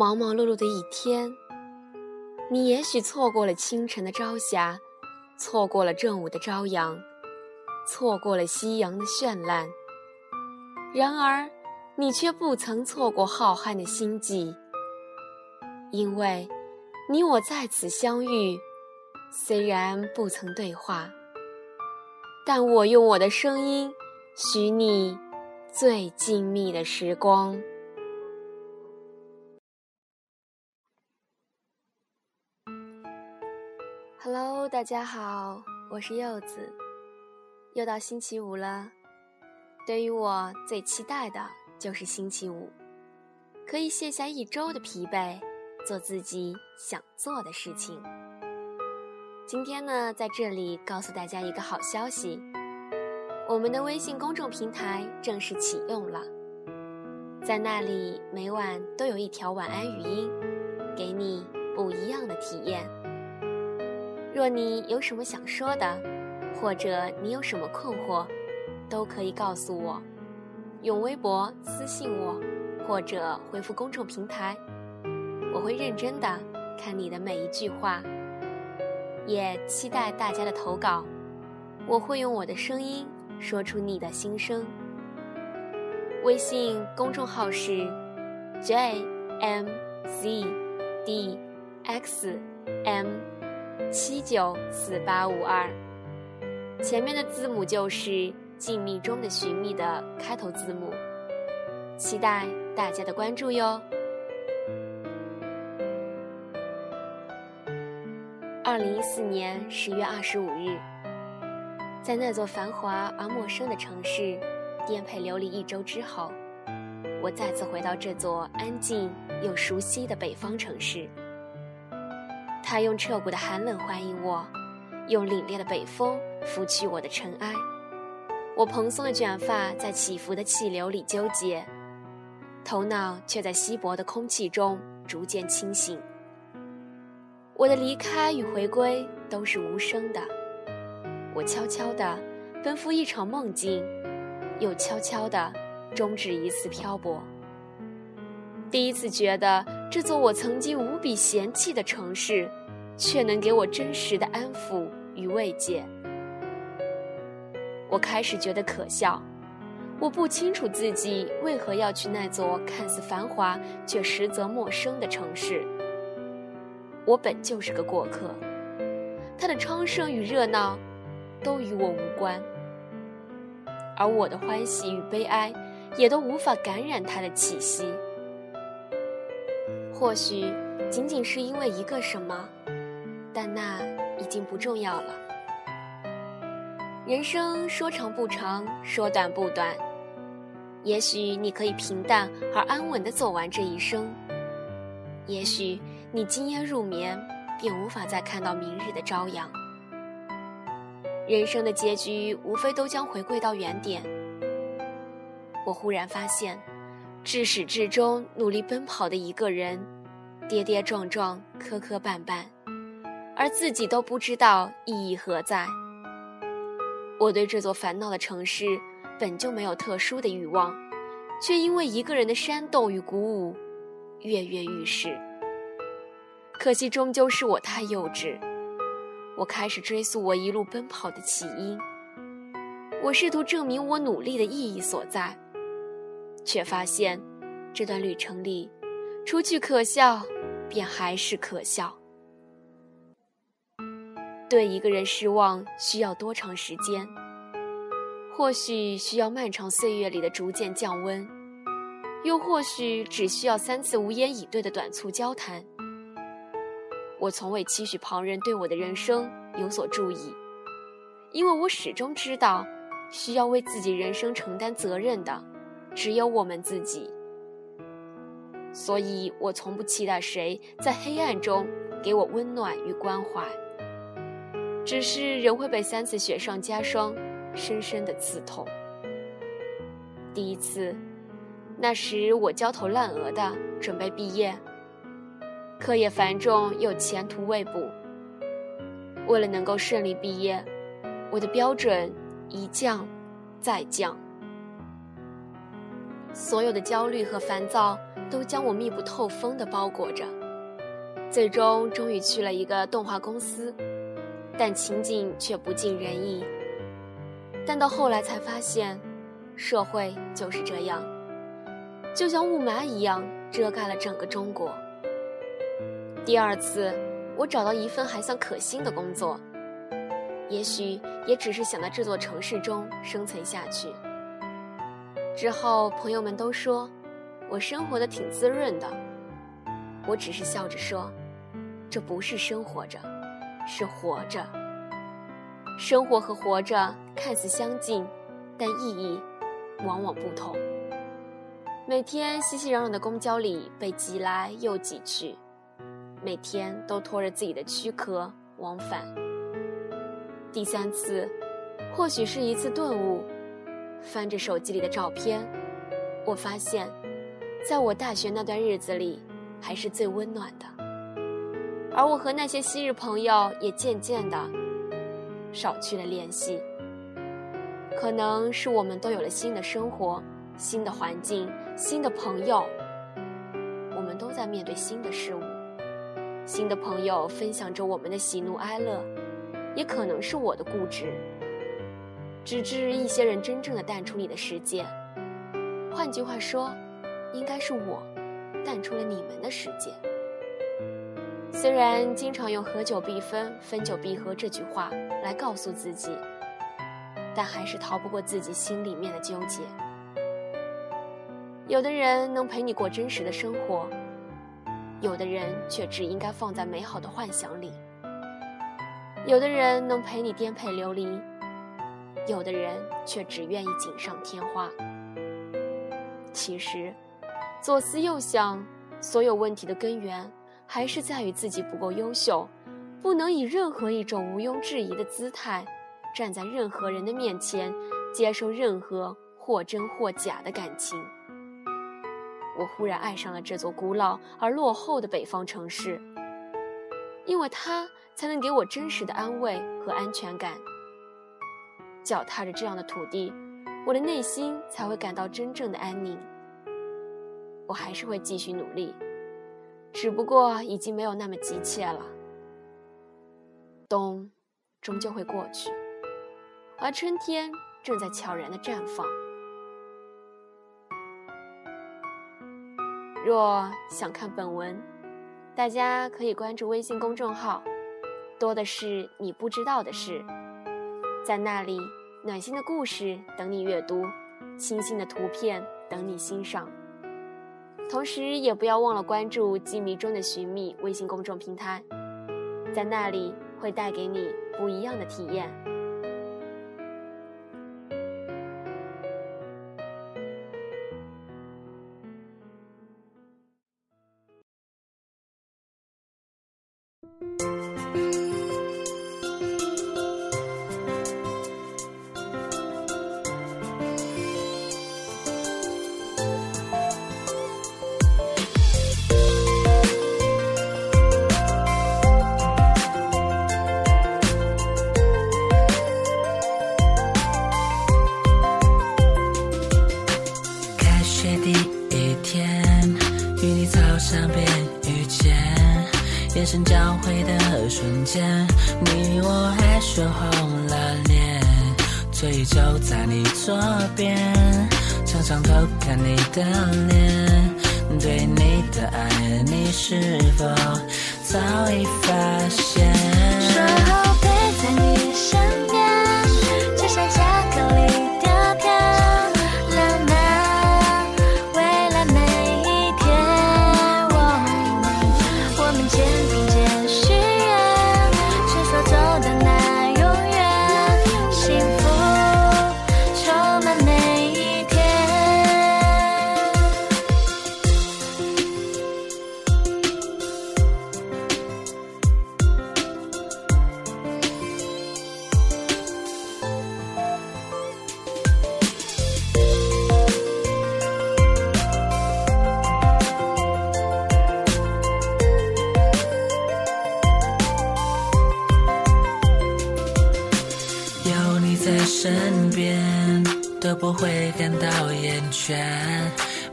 忙忙碌碌的一天，你也许错过了清晨的朝霞，错过了正午的朝阳，错过了夕阳的绚烂。然而，你却不曾错过浩瀚的星际，因为，你我在此相遇，虽然不曾对话，但我用我的声音，许你最静谧的时光。Hello，大家好，我是柚子。又到星期五了，对于我最期待的就是星期五，可以卸下一周的疲惫，做自己想做的事情。今天呢，在这里告诉大家一个好消息，我们的微信公众平台正式启用了，在那里每晚都有一条晚安语音，给你不一样的体验。若你有什么想说的，或者你有什么困惑，都可以告诉我，用微博私信我，或者回复公众平台，我会认真的看你的每一句话，也期待大家的投稿，我会用我的声音说出你的心声。微信公众号是 j m z d x m。七九四八五二，前面的字母就是静谧中的寻觅的开头字母，期待大家的关注哟。二零一四年十月二十五日，在那座繁华而陌生的城市颠沛流离一周之后，我再次回到这座安静又熟悉的北方城市。他用彻骨的寒冷欢迎我，用凛冽的北风拂去我的尘埃。我蓬松的卷发在起伏的气流里纠结，头脑却在稀薄的空气中逐渐清醒。我的离开与回归都是无声的，我悄悄地奔赴一场梦境，又悄悄地终止一次漂泊。第一次觉得这座我曾经无比嫌弃的城市。却能给我真实的安抚与慰藉。我开始觉得可笑，我不清楚自己为何要去那座看似繁华却实则陌生的城市。我本就是个过客，它的昌盛与热闹都与我无关，而我的欢喜与悲哀也都无法感染它的气息。或许仅仅是因为一个什么。但那已经不重要了。人生说长不长，说短不短。也许你可以平淡而安稳地走完这一生，也许你今夜入眠，便无法再看到明日的朝阳。人生的结局无非都将回归到原点。我忽然发现，至始至终努力奔跑的一个人，跌跌撞撞，磕磕绊绊。而自己都不知道意义何在。我对这座烦恼的城市本就没有特殊的欲望，却因为一个人的煽动与鼓舞，跃跃欲试。可惜终究是我太幼稚。我开始追溯我一路奔跑的起因，我试图证明我努力的意义所在，却发现这段旅程里，除去可笑，便还是可笑。对一个人失望需要多长时间？或许需要漫长岁月里的逐渐降温，又或许只需要三次无言以对的短促交谈。我从未期许旁人对我的人生有所注意，因为我始终知道，需要为自己人生承担责任的，只有我们自己。所以我从不期待谁在黑暗中给我温暖与关怀。只是仍会被三次雪上加霜，深深的刺痛。第一次，那时我焦头烂额的准备毕业，课业繁重又前途未卜。为了能够顺利毕业，我的标准一降再降。所有的焦虑和烦躁都将我密不透风的包裹着。最终，终于去了一个动画公司，但情景却不尽人意。但到后来才发现，社会就是这样，就像雾霾一样遮盖了整个中国。第二次，我找到一份还算可心的工作，也许也只是想在这座城市中生存下去。之后，朋友们都说我生活的挺滋润的，我只是笑着说，这不是生活着，是活着。生活和活着看似相近，但意义往往不同。每天熙熙攘攘的公交里被挤来又挤去，每天都拖着自己的躯壳往返。第三次，或许是一次顿悟。翻着手机里的照片，我发现，在我大学那段日子里，还是最温暖的。而我和那些昔日朋友也渐渐的少去了联系。可能是我们都有了新的生活、新的环境、新的朋友，我们都在面对新的事物。新的朋友分享着我们的喜怒哀乐，也可能是我的固执。直至一些人真正的淡出你的世界，换句话说，应该是我淡出了你们的世界。虽然经常用“合久必分，分久必合”这句话来告诉自己，但还是逃不过自己心里面的纠结。有的人能陪你过真实的生活，有的人却只应该放在美好的幻想里。有的人能陪你颠沛流离。有的人却只愿意锦上添花。其实，左思右想，所有问题的根源还是在于自己不够优秀，不能以任何一种毋庸置疑的姿态，站在任何人的面前，接受任何或真或假的感情。我忽然爱上了这座古老而落后的北方城市，因为它才能给我真实的安慰和安全感。脚踏着这样的土地，我的内心才会感到真正的安宁。我还是会继续努力，只不过已经没有那么急切了。冬终究会过去，而春天正在悄然的绽放。若想看本文，大家可以关注微信公众号“多的是你不知道的事”。在那里，暖心的故事等你阅读，清新的图片等你欣赏。同时，也不要忘了关注“机迷中的寻觅”微信公众平台，在那里会带给你不一样的体验。我还羞红了脸，醉酒在你左边，常常偷看你的脸，对你的爱，你是否早已发现？说好陪在你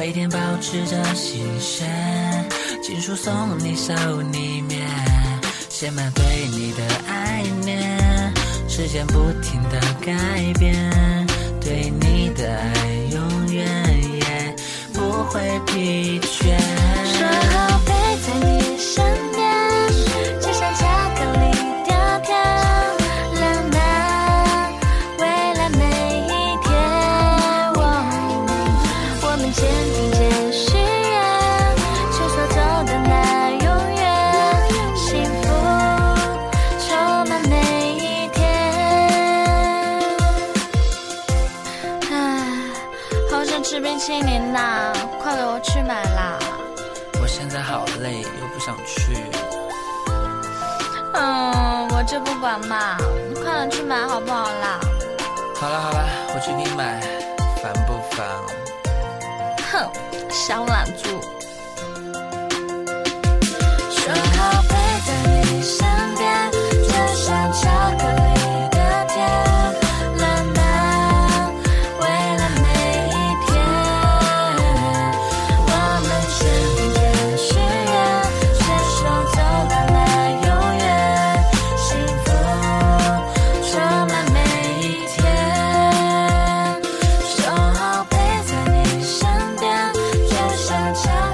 每天保持着新鲜，情书送你手里面，写满对你的爱恋。时间不停的改变，对你的爱永远也不会疲倦。淇淋呐，快给我去买啦！我现在好累，又不想去。嗯，我这不管嘛，你快点去买好不好啦？好了好了，我去给你买，烦不烦？哼，小懒猪。sunshine.